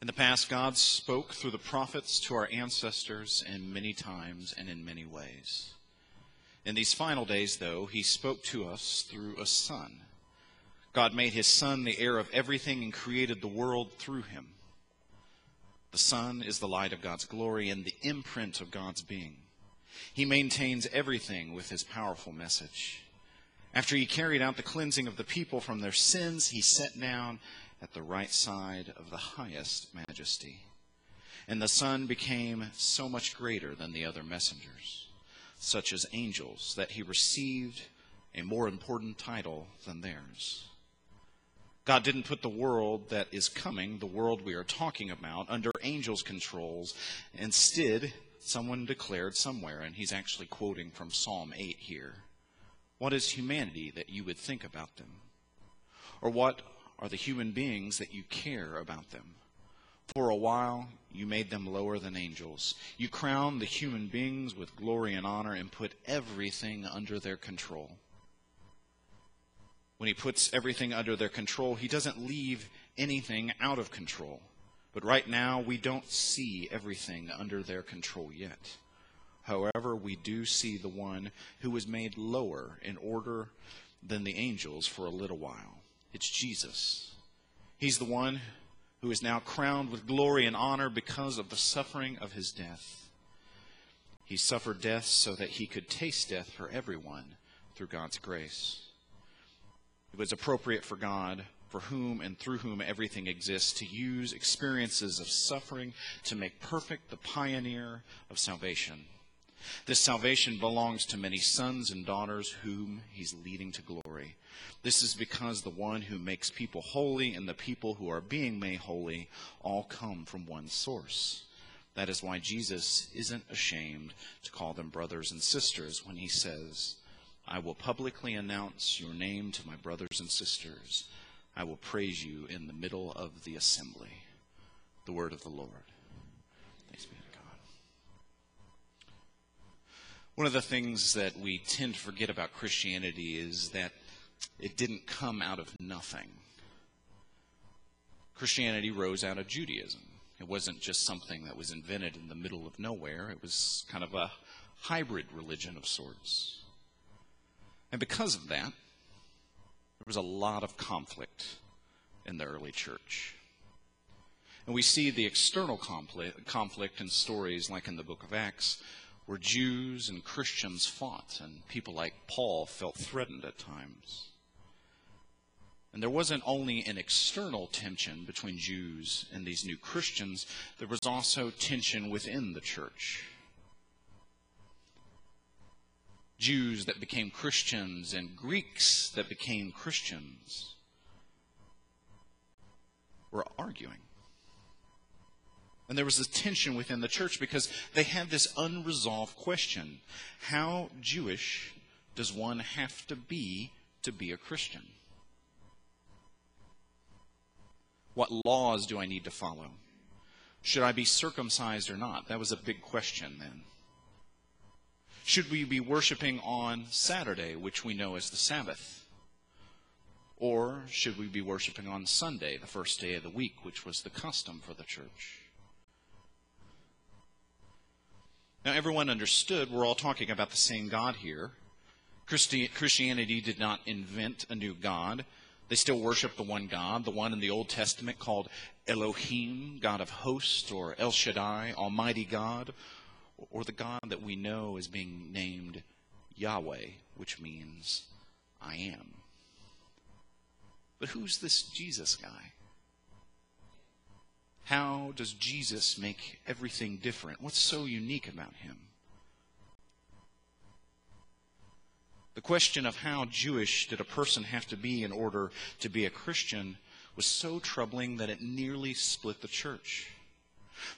In the past, God spoke through the prophets to our ancestors in many times and in many ways. In these final days, though, He spoke to us through a Son. God made His Son the heir of everything and created the world through Him. The Son is the light of God's glory and the imprint of God's being. He maintains everything with His powerful message. After He carried out the cleansing of the people from their sins, He sat down at the right side of the highest majesty. And the Son became so much greater than the other messengers, such as angels, that he received a more important title than theirs. God didn't put the world that is coming, the world we are talking about, under angels' controls. Instead, someone declared somewhere, and he's actually quoting from Psalm 8 here What is humanity that you would think about them? Or what are the human beings that you care about them. For a while, you made them lower than angels. You crowned the human beings with glory and honor and put everything under their control. When he puts everything under their control, he doesn't leave anything out of control. But right now, we don't see everything under their control yet. However, we do see the one who was made lower in order than the angels for a little while. It's Jesus. He's the one who is now crowned with glory and honor because of the suffering of his death. He suffered death so that he could taste death for everyone through God's grace. It was appropriate for God, for whom and through whom everything exists, to use experiences of suffering to make perfect the pioneer of salvation. This salvation belongs to many sons and daughters whom he's leading to glory. This is because the one who makes people holy and the people who are being made holy all come from one source. That is why Jesus isn't ashamed to call them brothers and sisters when he says, I will publicly announce your name to my brothers and sisters. I will praise you in the middle of the assembly. The word of the Lord. Thanks be to God. One of the things that we tend to forget about Christianity is that it didn't come out of nothing. Christianity rose out of Judaism. It wasn't just something that was invented in the middle of nowhere, it was kind of a hybrid religion of sorts. And because of that, there was a lot of conflict in the early church. And we see the external conflict, in stories like in the book of Acts, where Jews and Christians fought, and people like Paul felt threatened at times. And there wasn't only an external tension between Jews and these new Christians, there was also tension within the church. Jews that became Christians and Greeks that became Christians were arguing. And there was this tension within the church because they had this unresolved question How Jewish does one have to be to be a Christian? What laws do I need to follow? Should I be circumcised or not? That was a big question then. Should we be worshiping on Saturday, which we know as the Sabbath? Or should we be worshiping on Sunday, the first day of the week, which was the custom for the church? Now, everyone understood we're all talking about the same God here. Christi- Christianity did not invent a new God. They still worship the one God, the one in the Old Testament called Elohim, God of hosts, or El Shaddai, Almighty God, or the God that we know as being named Yahweh, which means I am. But who's this Jesus guy? How does Jesus make everything different? What's so unique about him? The question of how Jewish did a person have to be in order to be a Christian was so troubling that it nearly split the church.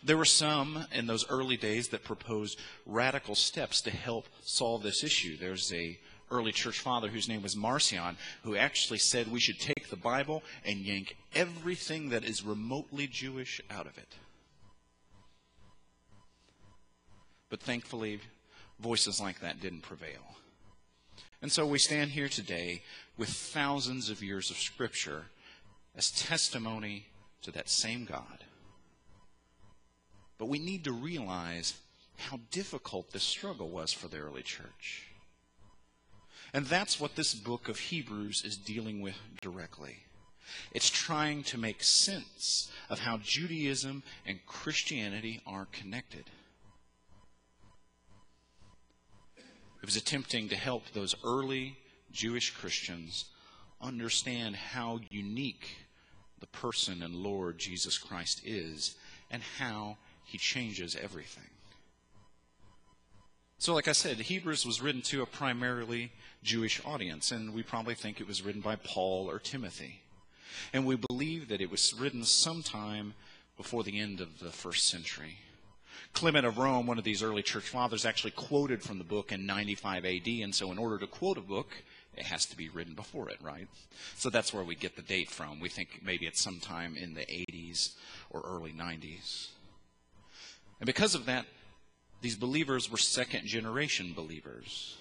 There were some in those early days that proposed radical steps to help solve this issue. There's a early church father whose name was Marcion who actually said we should take the Bible and yank everything that is remotely Jewish out of it. But thankfully, voices like that didn't prevail. And so we stand here today with thousands of years of Scripture as testimony to that same God. But we need to realize how difficult this struggle was for the early church. And that's what this book of Hebrews is dealing with directly. It's trying to make sense of how Judaism and Christianity are connected. It was attempting to help those early Jewish Christians understand how unique the person and Lord Jesus Christ is and how he changes everything. So, like I said, Hebrews was written to a primarily Jewish audience, and we probably think it was written by Paul or Timothy. And we believe that it was written sometime before the end of the first century. Clement of Rome, one of these early church fathers, actually quoted from the book in 95 AD, and so in order to quote a book, it has to be written before it, right? So that's where we get the date from. We think maybe it's sometime in the 80s or early 90s. And because of that, these believers were second generation believers.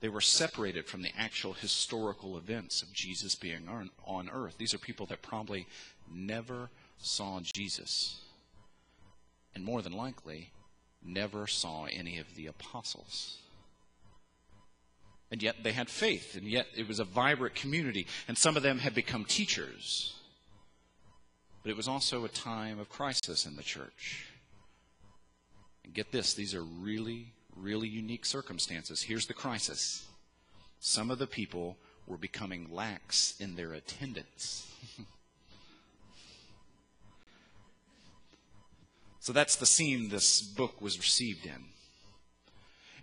They were separated from the actual historical events of Jesus being on earth. These are people that probably never saw Jesus. And more than likely, never saw any of the apostles. And yet they had faith, and yet it was a vibrant community, and some of them had become teachers. But it was also a time of crisis in the church. And get this, these are really, really unique circumstances. Here's the crisis some of the people were becoming lax in their attendance. so that's the scene this book was received in.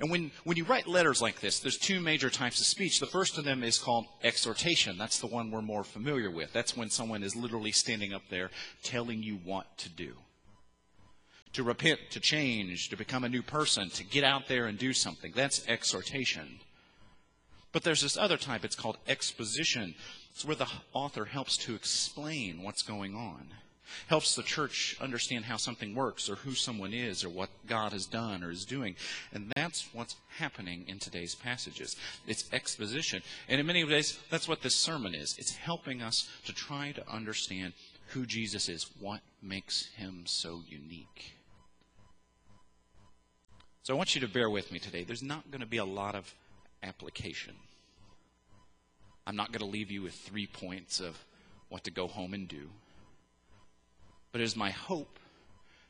And when, when you write letters like this, there's two major types of speech. The first of them is called exhortation. That's the one we're more familiar with. That's when someone is literally standing up there telling you what to do to repent, to change, to become a new person, to get out there and do something. That's exhortation. But there's this other type, it's called exposition. It's where the author helps to explain what's going on, helps the church understand how something works or who someone is or what God has done or is doing. And that's what's happening in today's passages. It's exposition. And in many ways, that's what this sermon is. It's helping us to try to understand who Jesus is, what makes him so unique. So I want you to bear with me today. There's not going to be a lot of application. I'm not going to leave you with three points of what to go home and do. But it is my hope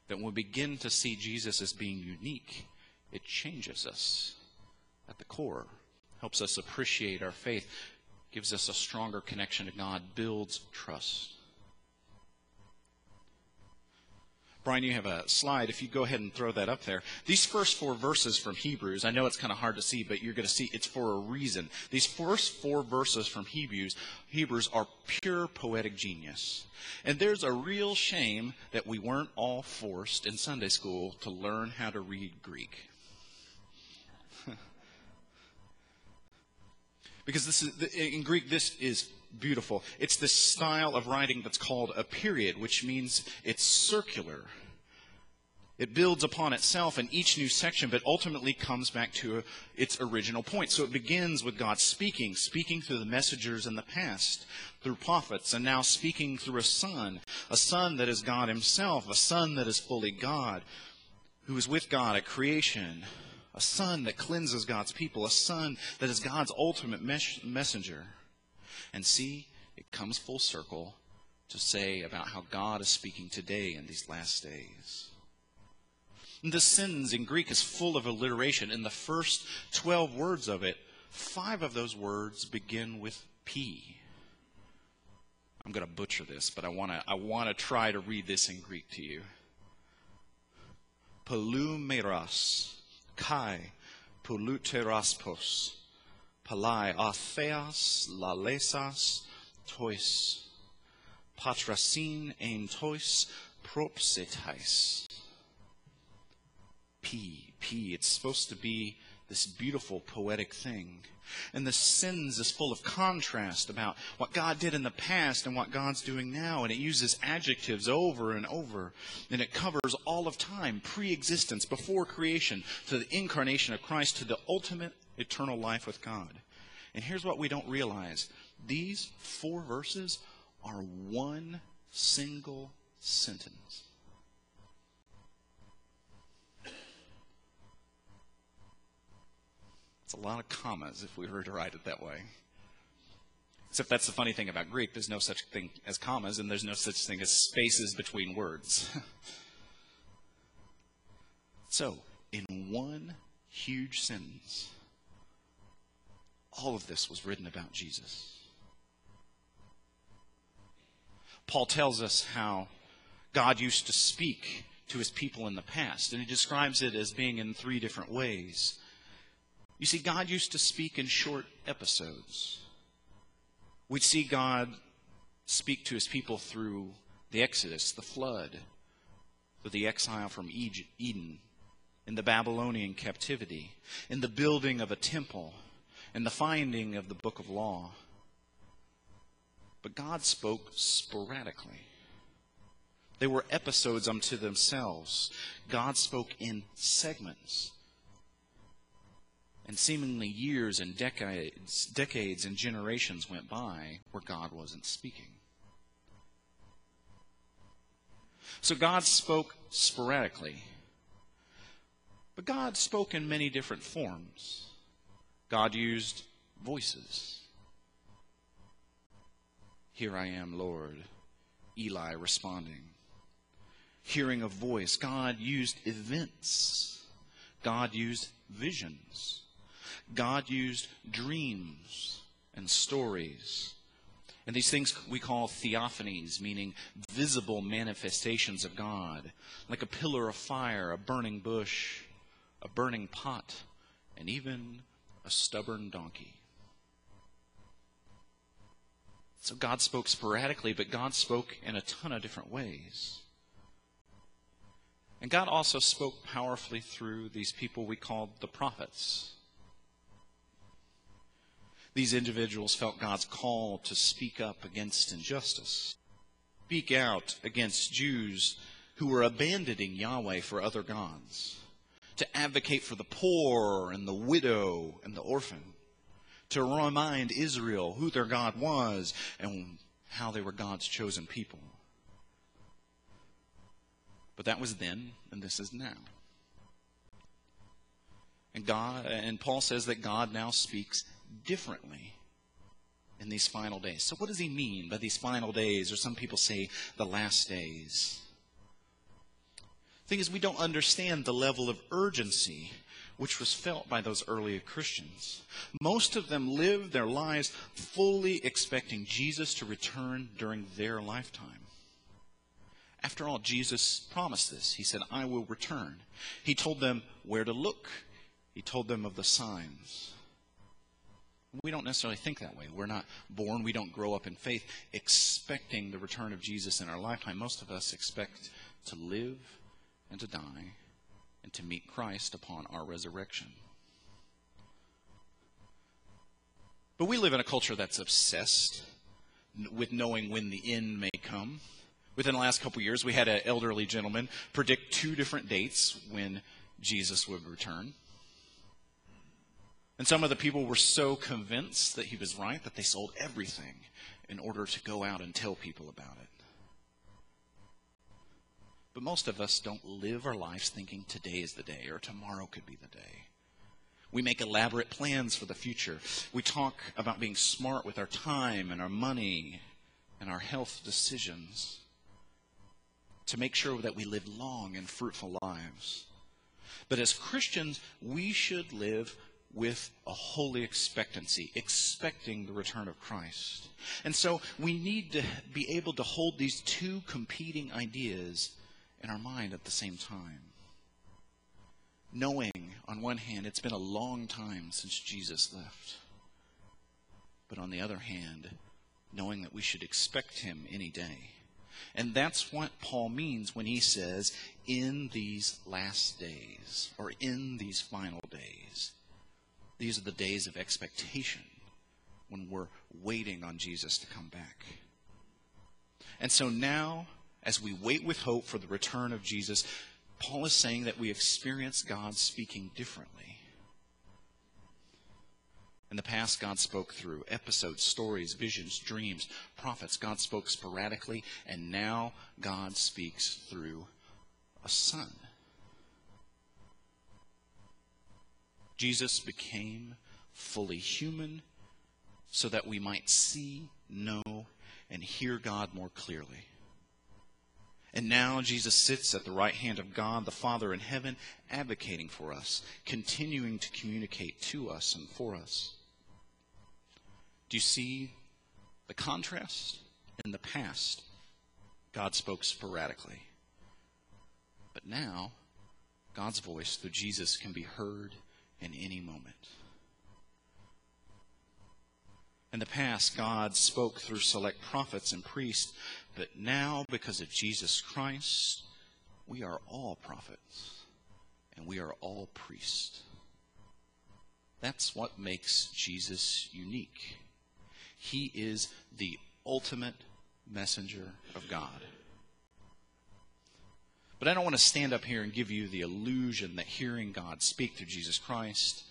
that when we begin to see Jesus as being unique, it changes us at the core, helps us appreciate our faith, gives us a stronger connection to God, builds trust. Brian, you have a slide. If you go ahead and throw that up there. These first four verses from Hebrews, I know it's kind of hard to see, but you're going to see it's for a reason. These first four verses from Hebrews, Hebrews are pure poetic genius. And there's a real shame that we weren't all forced in Sunday school to learn how to read Greek. because this is in Greek this is beautiful. It's this style of writing that's called a period, which means it's circular. It builds upon itself in each new section, but ultimately comes back to its original point. So it begins with God speaking, speaking through the messengers in the past, through prophets, and now speaking through a son, a son that is God himself, a son that is fully God, who is with God at creation, a son that cleanses God's people, a son that is God's ultimate mes- messenger. And see, it comes full circle to say about how God is speaking today in these last days. The sentence in Greek is full of alliteration. In the first 12 words of it, five of those words begin with P. I'm going to butcher this, but I want to I want to try to read this in Greek to you. Pelumeras, kai, poluteraspos, palai atheas lalesas tois patrasin ein tois propsetais. P, P. It's supposed to be this beautiful poetic thing. And the sins is full of contrast about what God did in the past and what God's doing now. And it uses adjectives over and over. And it covers all of time, pre existence, before creation, to the incarnation of Christ, to the ultimate eternal life with God. And here's what we don't realize these four verses are one single sentence. It's a lot of commas if we were to write it that way. Except that's the funny thing about Greek. There's no such thing as commas, and there's no such thing as spaces between words. so, in one huge sentence, all of this was written about Jesus. Paul tells us how God used to speak to his people in the past, and he describes it as being in three different ways. You see, God used to speak in short episodes. We'd see God speak to his people through the Exodus, the flood, the exile from Eden, in the Babylonian captivity, in the building of a temple, in the finding of the book of law. But God spoke sporadically. They were episodes unto themselves. God spoke in segments. And seemingly years and decades, decades and generations went by where God wasn't speaking. So God spoke sporadically. But God spoke in many different forms. God used voices. Here I am, Lord. Eli responding. Hearing a voice. God used events. God used visions. God used dreams and stories. And these things we call theophanies, meaning visible manifestations of God, like a pillar of fire, a burning bush, a burning pot, and even a stubborn donkey. So God spoke sporadically, but God spoke in a ton of different ways. And God also spoke powerfully through these people we called the prophets. These individuals felt God's call to speak up against injustice, speak out against Jews who were abandoning Yahweh for other gods, to advocate for the poor and the widow and the orphan, to remind Israel who their God was and how they were God's chosen people. But that was then, and this is now. And God and Paul says that God now speaks differently in these final days. So, what does he mean by these final days, or some people say the last days? Thing is, we don't understand the level of urgency which was felt by those early Christians. Most of them lived their lives fully expecting Jesus to return during their lifetime. After all, Jesus promised this. He said, I will return. He told them where to look, He told them of the signs. We don't necessarily think that way. We're not born, we don't grow up in faith expecting the return of Jesus in our lifetime. Most of us expect to live and to die and to meet Christ upon our resurrection. But we live in a culture that's obsessed with knowing when the end may come. Within the last couple years, we had an elderly gentleman predict two different dates when Jesus would return. And some of the people were so convinced that he was right that they sold everything in order to go out and tell people about it. But most of us don't live our lives thinking today is the day or tomorrow could be the day. We make elaborate plans for the future. We talk about being smart with our time and our money and our health decisions to make sure that we live long and fruitful lives. But as Christians, we should live with a holy expectancy, expecting the return of Christ. And so we need to be able to hold these two competing ideas in our mind at the same time. Knowing, on one hand, it's been a long time since Jesus left. But on the other hand, knowing that we should expect him any day. And that's what Paul means when he says, in these last days, or in these final days. These are the days of expectation when we're waiting on Jesus to come back. And so now, as we wait with hope for the return of Jesus, Paul is saying that we experience God speaking differently. In the past, God spoke through episodes, stories, visions, dreams, prophets. God spoke sporadically, and now God speaks through a son. Jesus became fully human so that we might see, know, and hear God more clearly. And now Jesus sits at the right hand of God, the Father in heaven, advocating for us, continuing to communicate to us and for us. Do you see the contrast? In the past, God spoke sporadically. But now, God's voice through Jesus can be heard in any moment. In the past, God spoke through select prophets and priests, but now, because of Jesus Christ, we are all prophets and we are all priests. That's what makes Jesus unique. He is the ultimate messenger of God. But I don't want to stand up here and give you the illusion that hearing God speak through Jesus Christ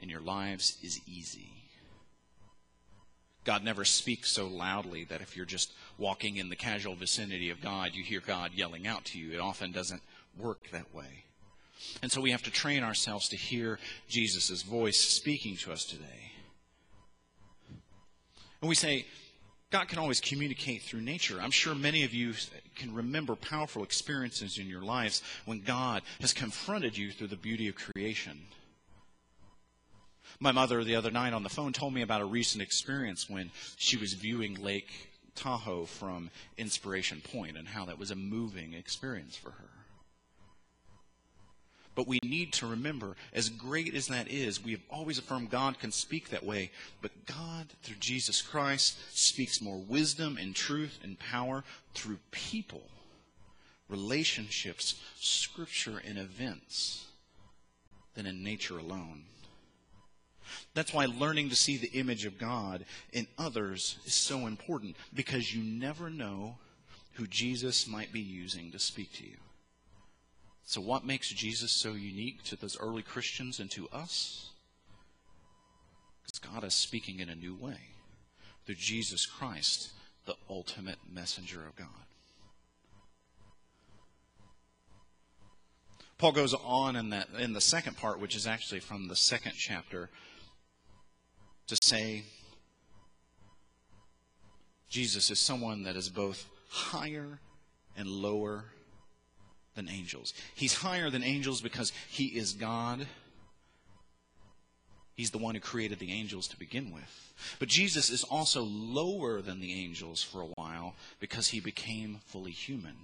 in your lives is easy. God never speaks so loudly that if you're just walking in the casual vicinity of God, you hear God yelling out to you. It often doesn't work that way. And so we have to train ourselves to hear Jesus' voice speaking to us today. And we say, God can always communicate through nature. I'm sure many of you can remember powerful experiences in your lives when God has confronted you through the beauty of creation. My mother, the other night on the phone, told me about a recent experience when she was viewing Lake Tahoe from Inspiration Point and how that was a moving experience for her. But we need to remember, as great as that is, we have always affirmed God can speak that way. But God, through Jesus Christ, speaks more wisdom and truth and power through people, relationships, scripture, and events than in nature alone. That's why learning to see the image of God in others is so important because you never know who Jesus might be using to speak to you. So, what makes Jesus so unique to those early Christians and to us? Because God is speaking in a new way through Jesus Christ, the ultimate messenger of God. Paul goes on in that in the second part, which is actually from the second chapter, to say Jesus is someone that is both higher and lower than angels. He's higher than angels because he is God. He's the one who created the angels to begin with. But Jesus is also lower than the angels for a while because he became fully human.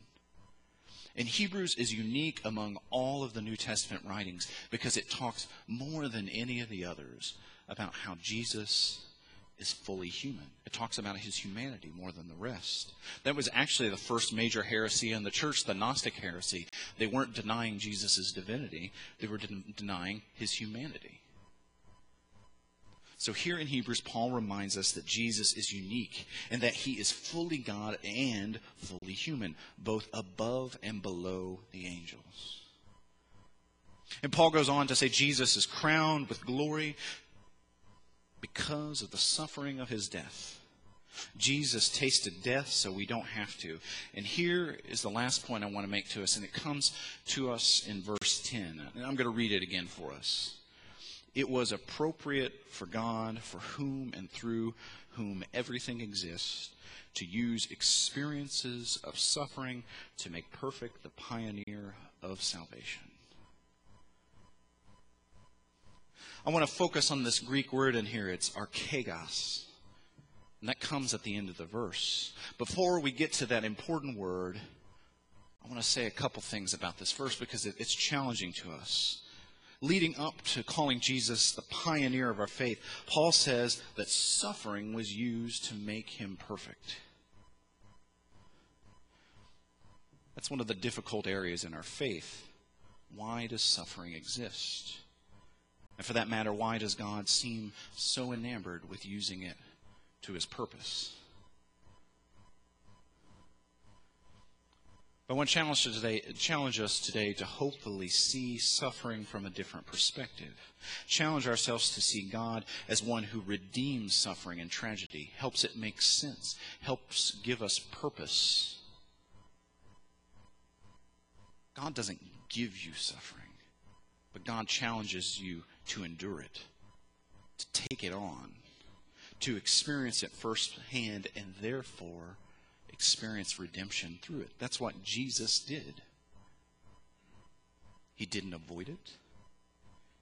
And Hebrews is unique among all of the New Testament writings because it talks more than any of the others about how Jesus is fully human. It talks about his humanity more than the rest. That was actually the first major heresy in the church, the Gnostic heresy. They weren't denying Jesus' divinity, they were de- denying his humanity. So here in Hebrews, Paul reminds us that Jesus is unique and that he is fully God and fully human, both above and below the angels. And Paul goes on to say Jesus is crowned with glory because of the suffering of his death. Jesus tasted death so we don't have to. And here is the last point I want to make to us, and it comes to us in verse 10. And I'm going to read it again for us. It was appropriate for God, for whom and through whom everything exists, to use experiences of suffering to make perfect the pioneer of salvation. I want to focus on this Greek word in here. It's archegos. And that comes at the end of the verse. Before we get to that important word, I want to say a couple things about this verse because it's challenging to us. Leading up to calling Jesus the pioneer of our faith, Paul says that suffering was used to make him perfect. That's one of the difficult areas in our faith. Why does suffering exist? And for that matter, why does God seem so enamored with using it to his purpose? But I want to challenge, today, challenge us today to hopefully see suffering from a different perspective. Challenge ourselves to see God as one who redeems suffering and tragedy, helps it make sense, helps give us purpose. God doesn't give you suffering, but God challenges you to endure it, to take it on, to experience it firsthand, and therefore experience redemption through it. That's what Jesus did. He didn't avoid it.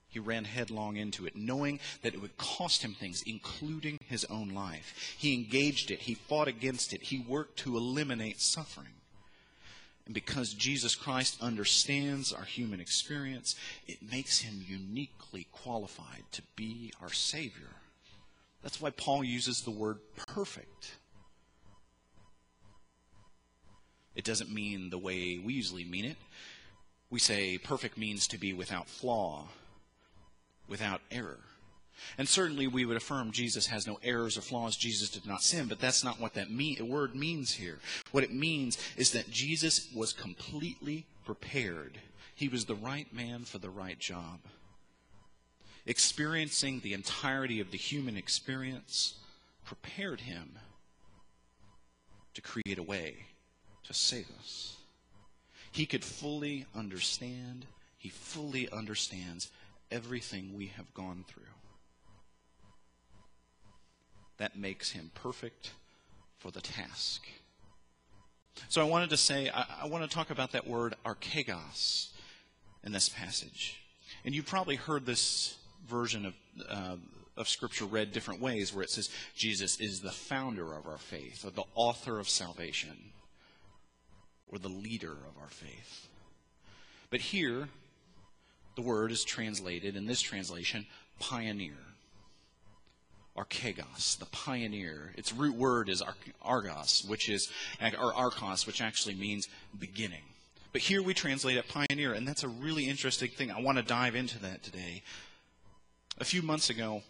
He ran headlong into it, knowing that it would cost him things, including his own life. He engaged it. He fought against it. He worked to eliminate suffering. And because Jesus Christ understands our human experience, it makes him uniquely qualified to be our Savior. That's why Paul uses the word perfect. It doesn't mean the way we usually mean it. We say perfect means to be without flaw, without error. And certainly we would affirm Jesus has no errors or flaws. Jesus did not sin, but that's not what that mean, word means here. What it means is that Jesus was completely prepared. He was the right man for the right job. Experiencing the entirety of the human experience prepared him to create a way to save us. He could fully understand, he fully understands everything we have gone through. That makes him perfect for the task. So I wanted to say, I, I want to talk about that word archegos in this passage. And you've probably heard this version of, uh, of Scripture read different ways, where it says Jesus is the founder of our faith, or the author of salvation, or the leader of our faith. But here, the word is translated in this translation, pioneer. Archegos, the pioneer. Its root word is argos, which is, or archos, which actually means beginning. But here we translate it pioneer, and that's a really interesting thing. I want to dive into that today. A few months ago,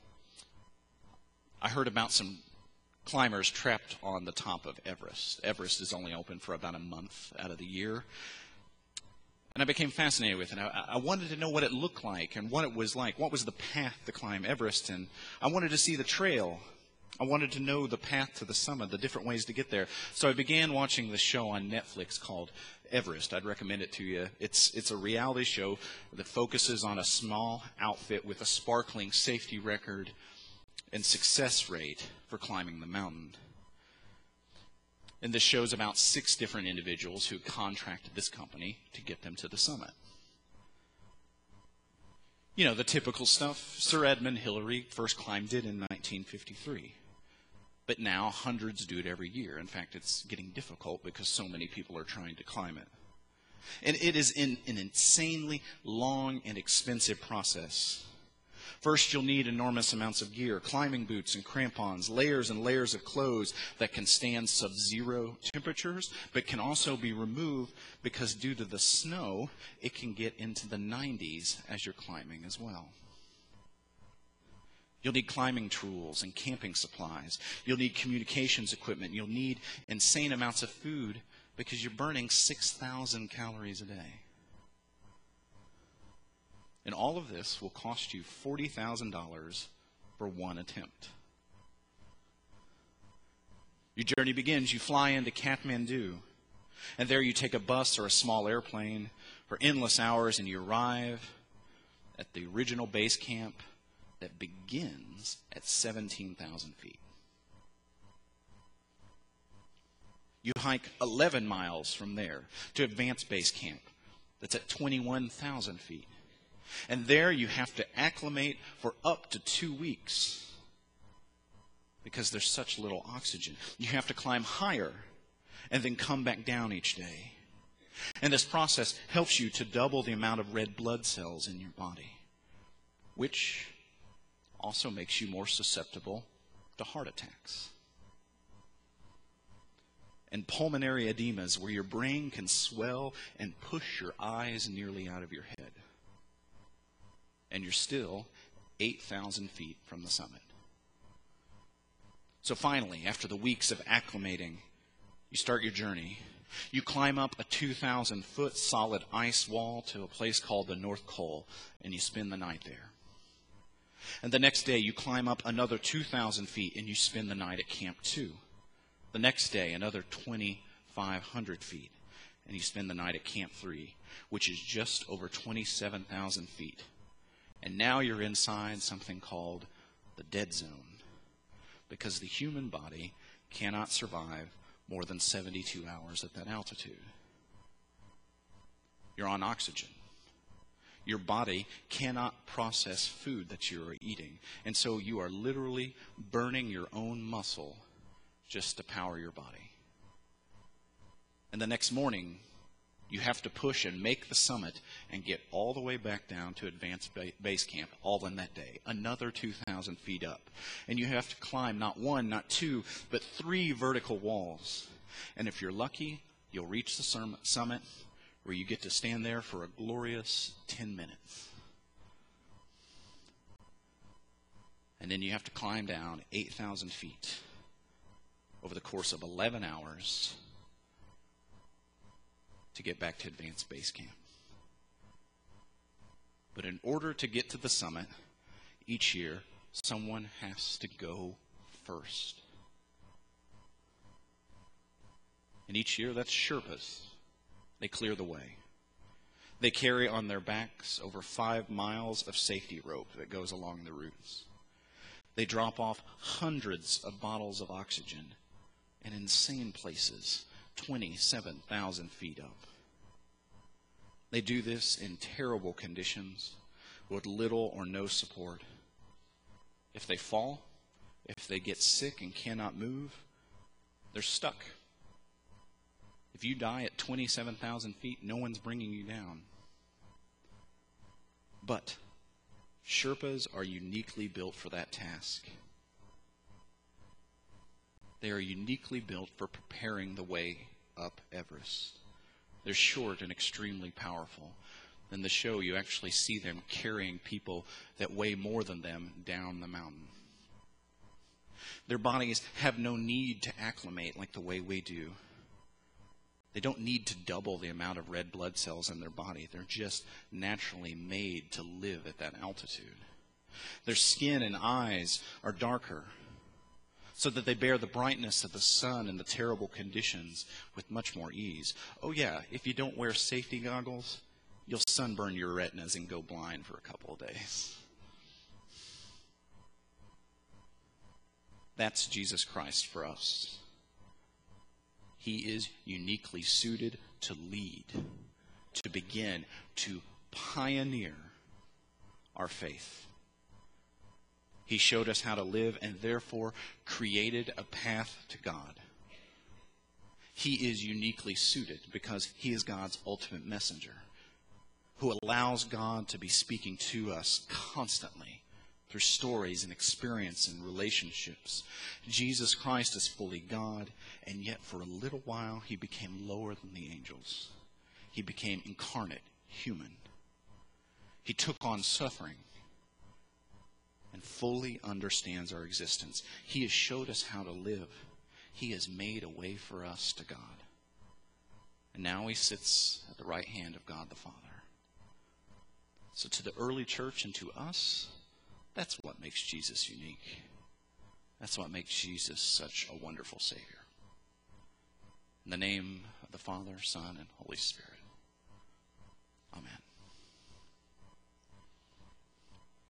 I heard about some climbers trapped on the top of Everest. Everest is only open for about a month out of the year. And I became fascinated with it. I, I, wanted to know what it looked like and what it was like. What was the path to climb Everest? And I wanted to see the trail. I wanted to know the path to the summit, the different ways to get there. So I began watching the show on Netflix called Everest. I'd recommend it to you. It's, it's a reality show that focuses on a small outfit with a sparkling safety record and success rate for climbing the mountain. And this shows about six different individuals who contracted this company to get them to the summit. You know, the typical stuff. Sir Edmund Hillary first climbed it in 1953. But now hundreds do it every year. In fact, it's getting difficult because so many people are trying to climb it. And it is in, an insanely long and expensive process. First, you'll need enormous amounts of gear climbing boots and crampons, layers and layers of clothes that can stand sub zero temperatures, but can also be removed because due to the snow, it can get into the 90s as you're climbing as well. You'll need climbing tools and camping supplies. You'll need communications equipment. You'll need insane amounts of food because you're burning 6,000 calories a day. And all of this will cost you $40,000 for one attempt. Your journey begins. You fly into Kathmandu, and there you take a bus or a small airplane for endless hours, and you arrive at the original base camp that begins at 17,000 feet. You hike 11 miles from there to advanced base camp that's at 21,000 feet. And there you have to acclimate for up to two weeks because there's such little oxygen. You have to climb higher and then come back down each day. And this process helps you to double the amount of red blood cells in your body, which also makes you more susceptible to heart attacks. And pulmonary edemas, where your brain can swell and push your eyes nearly out of your head and you're still 8,000 feet from the summit. So finally, after the weeks of acclimating, you start your journey. You climb up a 2,000 foot solid ice wall to a place called the North Col, and you spend the night there. And the next day, you climb up another 2,000 feet, and you spend the night at Camp 2. The next day, another 2,500 feet, and you spend the night at Camp 3, which is just over 27,000 feet And now you're inside something called the dead zone because the human body cannot survive more than 72 hours at that altitude. You're on oxygen. Your body cannot process food that you are eating. And so you are literally burning your own muscle just to power your body. And the next morning, you have to push and make the summit and get all the way back down to advanced base camp, all in that day. Another 2,000 feet up. And you have to climb not one, not two, but three vertical walls. And if you're lucky, you'll reach the summit where you get to stand there for a glorious 10 minutes. And then you have to climb down 8,000 feet over the course of 11 hours to get back to advanced base camp. But in order to get to the summit, each year, someone has to go first. And each year, that's Sherpas. They clear the way. They carry on their backs over five miles of safety rope that goes along the routes. They drop off hundreds of bottles of oxygen in insane places 27,000 feet up. They do this in terrible conditions with little or no support. If they fall, if they get sick and cannot move, they're stuck. If you die at 27,000 feet, no one's bringing you down. But Sherpas are uniquely built for that task. They are uniquely built for preparing the way up Everest. They're short and extremely powerful. In the show, you actually see them carrying people that weigh more than them down the mountain. Their bodies have no need to acclimate like the way we do. They don't need to double the amount of red blood cells in their body. They're just naturally made to live at that altitude. Their skin and eyes are darker so that they bear the brightness of the sun and the terrible conditions with much more ease. Oh, yeah, if you don't wear safety goggles, you'll sunburn your retinas and go blind for a couple of days. That's Jesus Christ for us. He is uniquely suited to lead, to begin, to pioneer our faith. He showed us how to live and therefore created a path to God. He is uniquely suited because he is God's ultimate messenger who allows God to be speaking to us constantly through stories and experience and relationships. Jesus Christ is fully God, and yet for a little while he became lower than the angels. He became incarnate, human. He took on suffering and fully understands our existence. He has showed us how to live. He has made a way for us to God. And now he sits at the right hand of God the Father. So, to the early church and to us, that's what makes Jesus unique. That's what makes Jesus such a wonderful Savior. In the name of the Father, Son, and Holy Spirit. Amen.